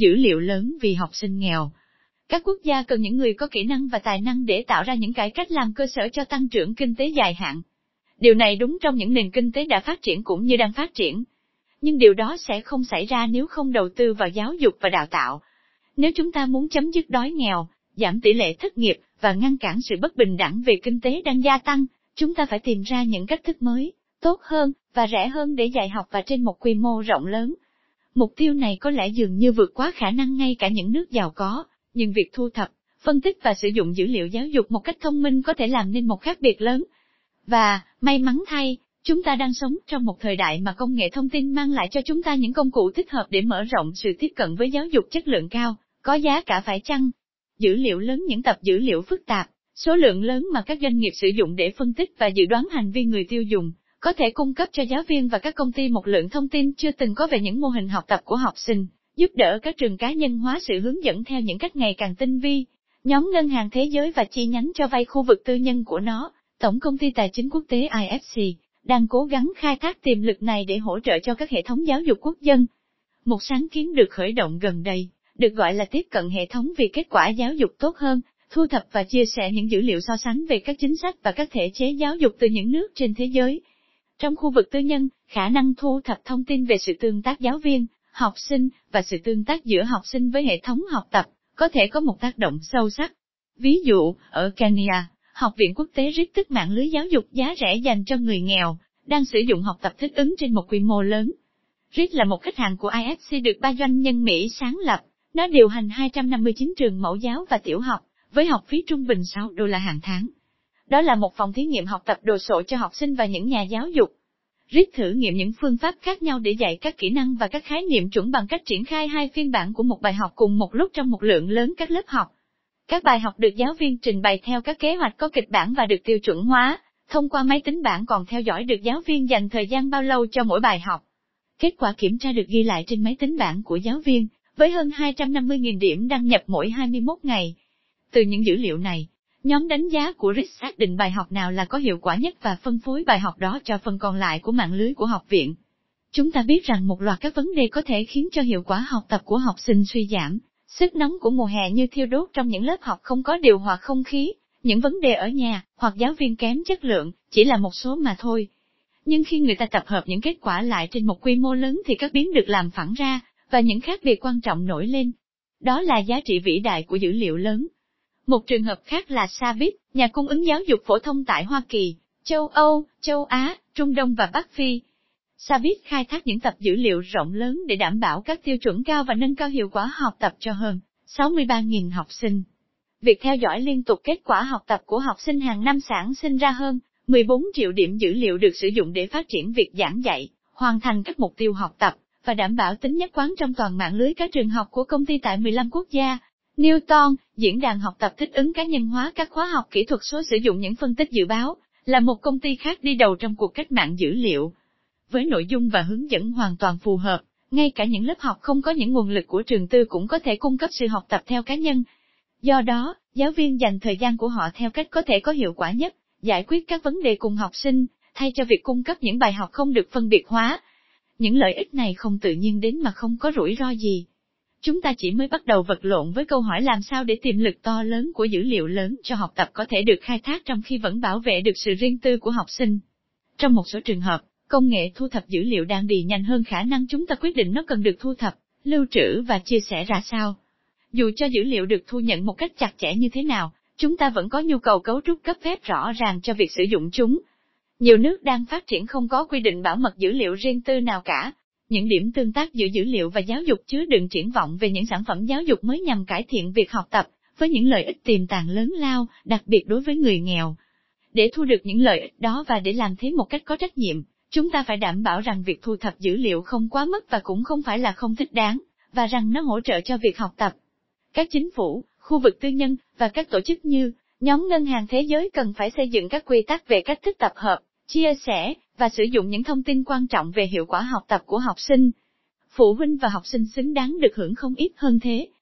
Dữ liệu lớn vì học sinh nghèo. Các quốc gia cần những người có kỹ năng và tài năng để tạo ra những cải cách làm cơ sở cho tăng trưởng kinh tế dài hạn. Điều này đúng trong những nền kinh tế đã phát triển cũng như đang phát triển. Nhưng điều đó sẽ không xảy ra nếu không đầu tư vào giáo dục và đào tạo. Nếu chúng ta muốn chấm dứt đói nghèo, giảm tỷ lệ thất nghiệp và ngăn cản sự bất bình đẳng về kinh tế đang gia tăng, chúng ta phải tìm ra những cách thức mới, tốt hơn và rẻ hơn để dạy học và trên một quy mô rộng lớn. Mục tiêu này có lẽ dường như vượt quá khả năng ngay cả những nước giàu có, nhưng việc thu thập, phân tích và sử dụng dữ liệu giáo dục một cách thông minh có thể làm nên một khác biệt lớn. Và, may mắn thay, chúng ta đang sống trong một thời đại mà công nghệ thông tin mang lại cho chúng ta những công cụ thích hợp để mở rộng sự tiếp cận với giáo dục chất lượng cao, có giá cả phải chăng? Dữ liệu lớn những tập dữ liệu phức tạp, số lượng lớn mà các doanh nghiệp sử dụng để phân tích và dự đoán hành vi người tiêu dùng, có thể cung cấp cho giáo viên và các công ty một lượng thông tin chưa từng có về những mô hình học tập của học sinh, giúp đỡ các trường cá nhân hóa sự hướng dẫn theo những cách ngày càng tinh vi. Nhóm ngân hàng thế giới và chi nhánh cho vay khu vực tư nhân của nó, Tổng công ty tài chính quốc tế IFC, đang cố gắng khai thác tiềm lực này để hỗ trợ cho các hệ thống giáo dục quốc dân. Một sáng kiến được khởi động gần đây, được gọi là tiếp cận hệ thống vì kết quả giáo dục tốt hơn, thu thập và chia sẻ những dữ liệu so sánh về các chính sách và các thể chế giáo dục từ những nước trên thế giới. Trong khu vực tư nhân, khả năng thu thập thông tin về sự tương tác giáo viên, học sinh và sự tương tác giữa học sinh với hệ thống học tập có thể có một tác động sâu sắc. Ví dụ, ở Kenya, Học viện quốc tế rít tức mạng lưới giáo dục giá rẻ dành cho người nghèo, đang sử dụng học tập thích ứng trên một quy mô lớn. RIT là một khách hàng của IFC được ba doanh nhân Mỹ sáng lập, nó điều hành 259 trường mẫu giáo và tiểu học, với học phí trung bình 6 đô la hàng tháng. Đó là một phòng thí nghiệm học tập đồ sộ cho học sinh và những nhà giáo dục. Rít thử nghiệm những phương pháp khác nhau để dạy các kỹ năng và các khái niệm chuẩn bằng cách triển khai hai phiên bản của một bài học cùng một lúc trong một lượng lớn các lớp học. Các bài học được giáo viên trình bày theo các kế hoạch có kịch bản và được tiêu chuẩn hóa, thông qua máy tính bảng còn theo dõi được giáo viên dành thời gian bao lâu cho mỗi bài học. Kết quả kiểm tra được ghi lại trên máy tính bảng của giáo viên, với hơn 250.000 điểm đăng nhập mỗi 21 ngày. Từ những dữ liệu này, nhóm đánh giá của RIS xác định bài học nào là có hiệu quả nhất và phân phối bài học đó cho phần còn lại của mạng lưới của học viện. Chúng ta biết rằng một loạt các vấn đề có thể khiến cho hiệu quả học tập của học sinh suy giảm, Sức nóng của mùa hè như thiêu đốt trong những lớp học không có điều hòa không khí, những vấn đề ở nhà, hoặc giáo viên kém chất lượng, chỉ là một số mà thôi. Nhưng khi người ta tập hợp những kết quả lại trên một quy mô lớn thì các biến được làm phẳng ra, và những khác biệt quan trọng nổi lên. Đó là giá trị vĩ đại của dữ liệu lớn. Một trường hợp khác là Savit, nhà cung ứng giáo dục phổ thông tại Hoa Kỳ, châu Âu, châu Á, Trung Đông và Bắc Phi, Sabit khai thác những tập dữ liệu rộng lớn để đảm bảo các tiêu chuẩn cao và nâng cao hiệu quả học tập cho hơn 63.000 học sinh. Việc theo dõi liên tục kết quả học tập của học sinh hàng năm sản sinh ra hơn 14 triệu điểm dữ liệu được sử dụng để phát triển việc giảng dạy, hoàn thành các mục tiêu học tập, và đảm bảo tính nhất quán trong toàn mạng lưới các trường học của công ty tại 15 quốc gia. Newton, diễn đàn học tập thích ứng cá nhân hóa các khóa học kỹ thuật số sử dụng những phân tích dự báo, là một công ty khác đi đầu trong cuộc cách mạng dữ liệu với nội dung và hướng dẫn hoàn toàn phù hợp, ngay cả những lớp học không có những nguồn lực của trường tư cũng có thể cung cấp sự học tập theo cá nhân. Do đó, giáo viên dành thời gian của họ theo cách có thể có hiệu quả nhất, giải quyết các vấn đề cùng học sinh, thay cho việc cung cấp những bài học không được phân biệt hóa. Những lợi ích này không tự nhiên đến mà không có rủi ro gì. Chúng ta chỉ mới bắt đầu vật lộn với câu hỏi làm sao để tiềm lực to lớn của dữ liệu lớn cho học tập có thể được khai thác trong khi vẫn bảo vệ được sự riêng tư của học sinh. Trong một số trường hợp, Công nghệ thu thập dữ liệu đang đi nhanh hơn khả năng chúng ta quyết định nó cần được thu thập, lưu trữ và chia sẻ ra sao. Dù cho dữ liệu được thu nhận một cách chặt chẽ như thế nào, chúng ta vẫn có nhu cầu cấu trúc cấp phép rõ ràng cho việc sử dụng chúng. Nhiều nước đang phát triển không có quy định bảo mật dữ liệu riêng tư nào cả. Những điểm tương tác giữa dữ liệu và giáo dục chứa đựng triển vọng về những sản phẩm giáo dục mới nhằm cải thiện việc học tập, với những lợi ích tiềm tàng lớn lao, đặc biệt đối với người nghèo. Để thu được những lợi ích đó và để làm thế một cách có trách nhiệm, Chúng ta phải đảm bảo rằng việc thu thập dữ liệu không quá mức và cũng không phải là không thích đáng, và rằng nó hỗ trợ cho việc học tập. Các chính phủ, khu vực tư nhân, và các tổ chức như nhóm ngân hàng thế giới cần phải xây dựng các quy tắc về cách thức tập hợp, chia sẻ, và sử dụng những thông tin quan trọng về hiệu quả học tập của học sinh. Phụ huynh và học sinh xứng đáng được hưởng không ít hơn thế,